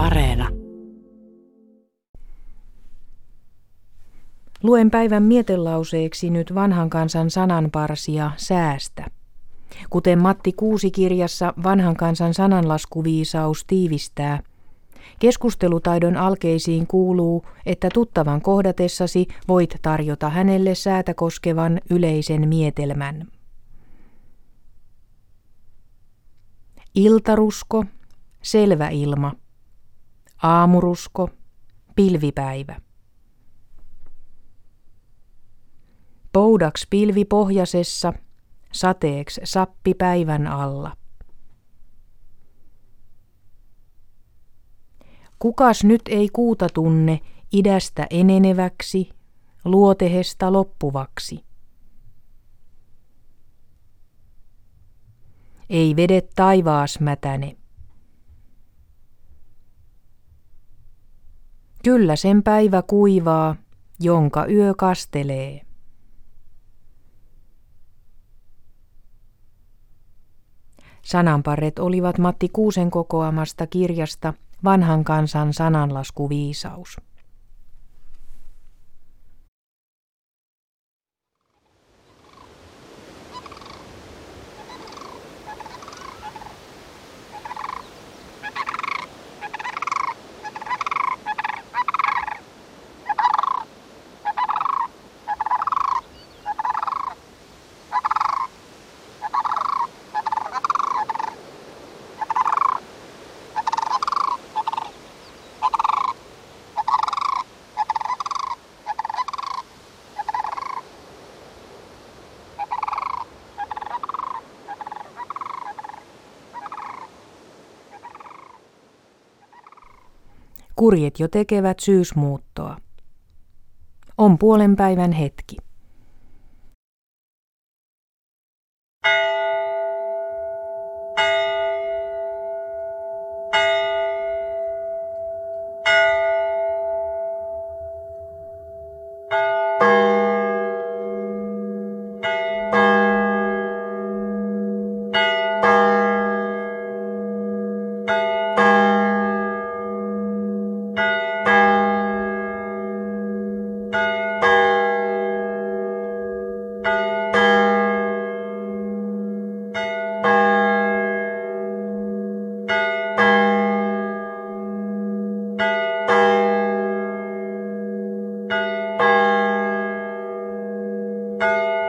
Areena. Luen päivän mietelauseeksi nyt vanhan kansan sananparsia säästä. Kuten Matti Kuusi kirjassa vanhan kansan sananlaskuviisaus tiivistää, keskustelutaidon alkeisiin kuuluu, että tuttavan kohdatessasi voit tarjota hänelle säätä koskevan yleisen mietelmän. Iltarusko, selvä ilma, aamurusko, pilvipäivä. Poudaks pilvi pohjasessa, sateeks sappi päivän alla. Kukas nyt ei kuuta tunne idästä eneneväksi, luotehesta loppuvaksi. Ei vedet taivaas mätäne. Kyllä sen päivä kuivaa, jonka yö kastelee. Sananparret olivat Matti Kuusen kokoamasta kirjasta Vanhan kansan sananlaskuviisaus. Kurjet jo tekevät syysmuuttoa. On puolen päivän hetki. thank you.